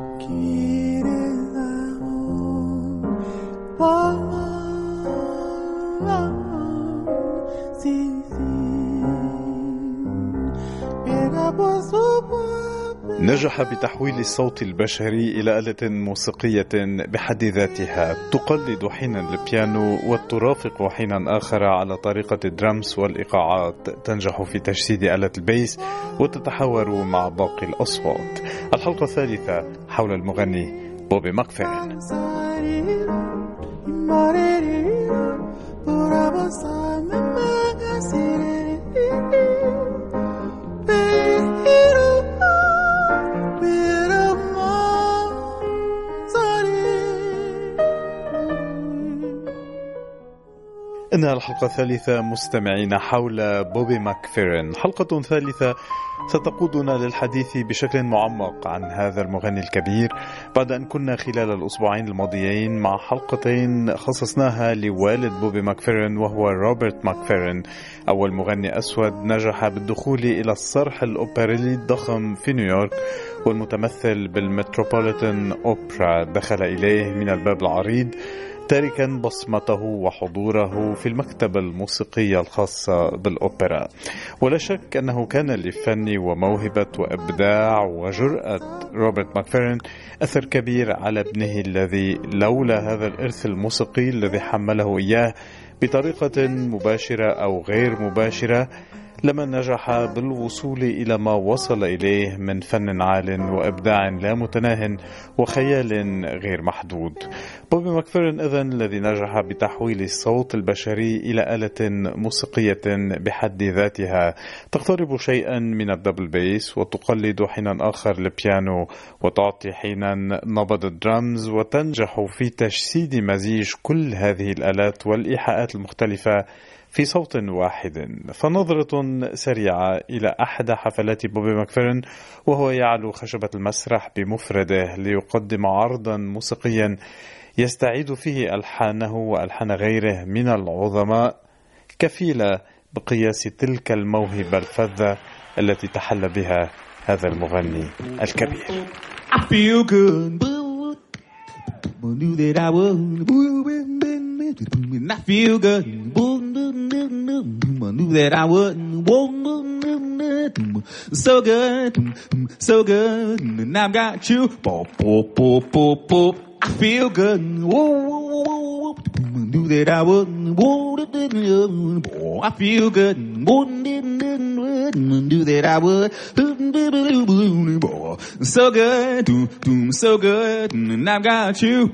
Keep نجح بتحويل الصوت البشري إلى آلة موسيقية بحد ذاتها تقلد حينا البيانو وترافق حينا آخر على طريقة الدرامز والإيقاعات تنجح في تجسيد آلة ال bass وتتحاور مع باقي الأصوات. الحلقة الثالثة حول المغني بوبي ماكفيرن إنها الحلقة الثالثة مستمعين حول بوبي ماكفيرن. حلقة ثالثة ستقودنا للحديث بشكل معمق عن هذا المغني الكبير. بعد أن كنا خلال الأسبوعين الماضيين مع حلقتين خصصناها لوالد بوبي ماكفيرن وهو روبرت ماكفيرن. أول مغني أسود نجح بالدخول إلى الصرح الأوبريلي الضخم في نيويورك والمتمثل بالمتروبوليتان أوبرا دخل إليه من الباب العريض. تاركا بصمته وحضوره في المكتبة الموسيقية الخاصة بالأوبرا. ولا شك أنه كان لفن وموهبة وإبداع وجرأة. روبرت ماكفيرن أثر كبير على ابنه الذي لولا هذا الإرث الموسيقي الذي حمله إياه بطريقة مباشرة أو غير مباشرة لما نجح بالوصول إلى ما وصل إليه من فن عال وإبداع لا متناه وخيال غير محدود. بوبي ماكفيرن إذن الذي نجح بتحويل الصوت البشري إلى آلة موسيقية بحد ذاتها تقترب شيئا من ال double bass وتقلد حينا آخر البيانو وتعطي حينا نبض الدرامز وتنجح في تجسيد مزيج كل هذه الآلات والإيحاءات المختلفة في صوت واحد فنظرة سريعة إلى أحد حفلات بوبي ماكفيرن وهو يعلو خشبة المسرح بمفرده ليقدم عرضا موسيقيا يستعيد فيه ألحانه وألحان غيره من العظماء كفيلة بقياس تلك الموهبة الفذة التي تحلى بها هذا المغني الكبير I feel good. Knew that I I feel good. I knew that I wouldn't. So good, so good, and I've got you. I feel good. Knew that I wouldn't. I feel good. Knew that I would. So good, so good, and I've got you.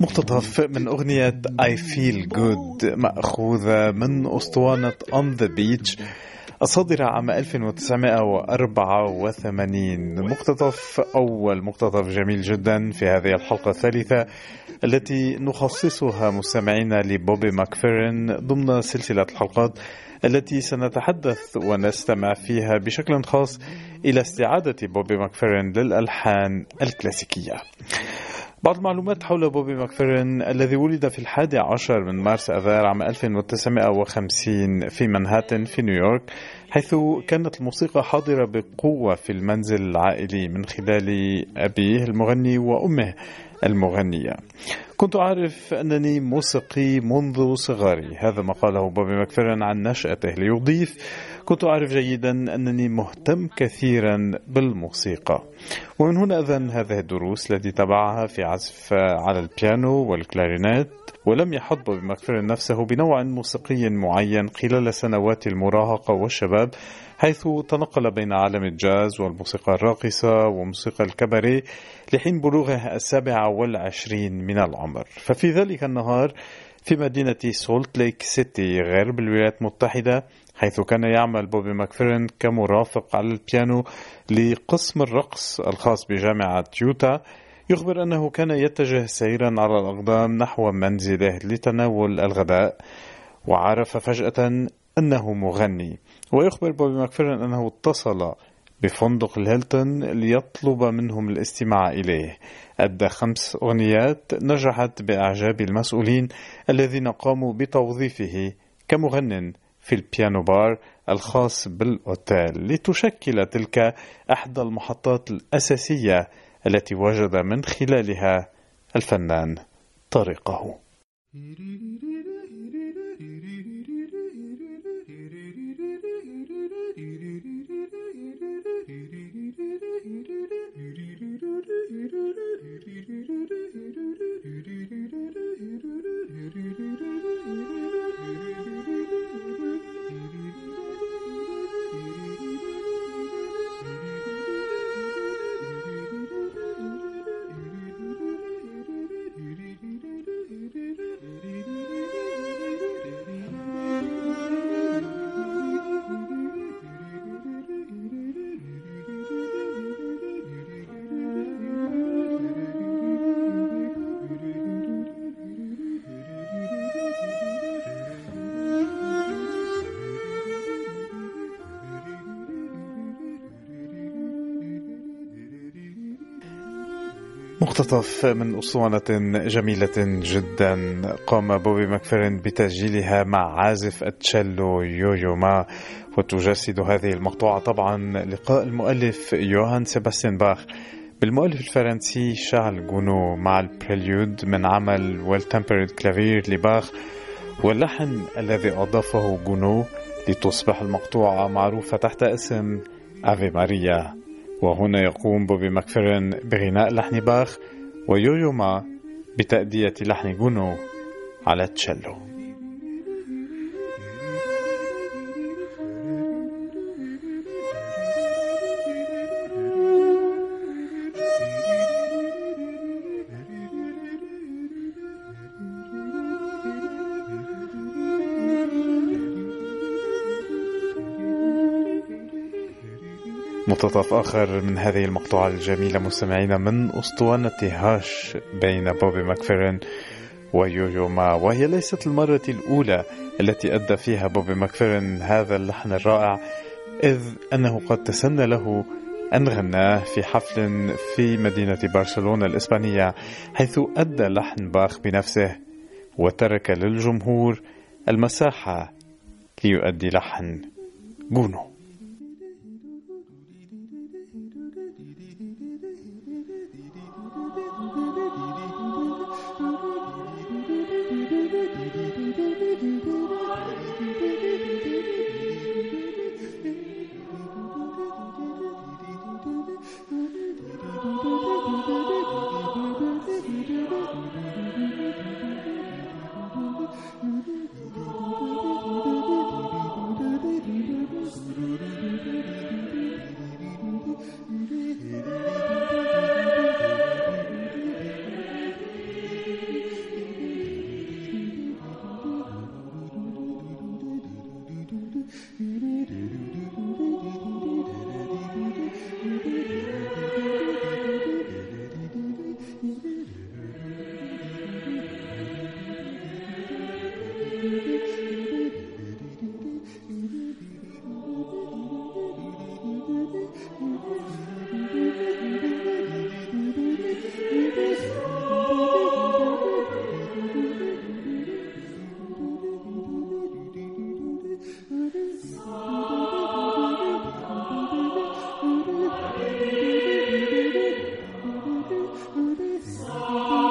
مقتطف من أغنية I Feel Good مأخوذة من أسطوانة On the Beach الصادرة عام 1984 مقتطف أول مقتطف جميل جدا في هذه الحلقة الثالثة التي نخصصها مستمعينا لبوبي ماكفيرن ضمن سلسلة الحلقات التي سنتحدث ونستمع فيها بشكل خاص إلى استعادة بوبي ماكفيرن للألحان الكلاسيكية. بعض المعلومات حول بوبي ماكفيرن الذي ولد في الحادي عشر من مارس أذار عام 1950 في منهاتن في نيويورك حيث كانت الموسيقى حاضرة بقوة في المنزل العائلي من خلال أبيه المغني وأمه. المغنية. كنت أعرف أنني موسيقي منذ صغري. هذا ما قاله بوبي ماكفيرن عن نشأته ليضيف كنت أعرف جيدا أنني مهتم كثيرا بالموسيقى. ومن هنا أذن هذه الدروس التي تبعها في عزف على البيانو والكلارينات ولم يحد بوبي ماكفيرن نفسه بنوع موسيقي معين خلال سنوات المراهقة والشباب. حيث تنقل بين عالم الجاز والموسيقى الراقصة وموسيقى الكباريه لحين بلوغه السابعة والعشرين من العمر. ففي ذلك النهار في مدينة سولت ليك سيتي غرب الولايات المتحدة حيث كان يعمل بوبي ماكفيرن كمرافق على البيانو لقسم الرقص الخاص بجامعة يوتا يخبر أنه كان يتجه سيرا على الأقدام نحو منزله لتناول الغداء وعرف فجأة أنه مغني. ويخبر بوبي ماكفيرن أنه اتصل بفندق الهيلتون ليطلب منهم الاستماع إليه. أدى خمس أغنيات نجحت بإعجاب المسؤولين الذين قاموا بتوظيفه كمغن في ال piano bar الخاص بالأوتيل. لتشكل تلك إحدى المحطات الأساسية التي وجد من خلالها الفنان طريقه. do do do. مقتطف من أسطوانة جميلة جدا. قام بوبي ماكفيرن بتسجيلها مع عازف التشيلو يويو ما وتجسد هذه المقطوعة طبعا. لقاء المؤلف يوهان سيباستيان باخ. بالمؤلف الفرنسي شارل جونو مع ال Prelude من عمل Well-Tempered Clavier لباخ. واللحن الذي أضافه جونو لتصبح المقطوعة معروفة تحت اسم أفي ماريا. وهنا يقوم بوبي ماكفيرن بغناء لحن باخ ويويو ما بتأدية لحن جونو على التشيلو مقتطف آخر من هذه المقطوعة الجميلة مستمعينا من أسطوانة Hush بين بوبي ماكفيرن ويويو ما وهي ليست المرة الأولى التي أدى فيها بوبي ماكفيرن هذا اللحن الرائع إذ أنه قد تسنى له أن غناه في حفل في مدينة برشلونة الإسبانية حيث أدى لحن باخ بنفسه وترك للجمهور المساحة ليؤدي لحن جونو. of.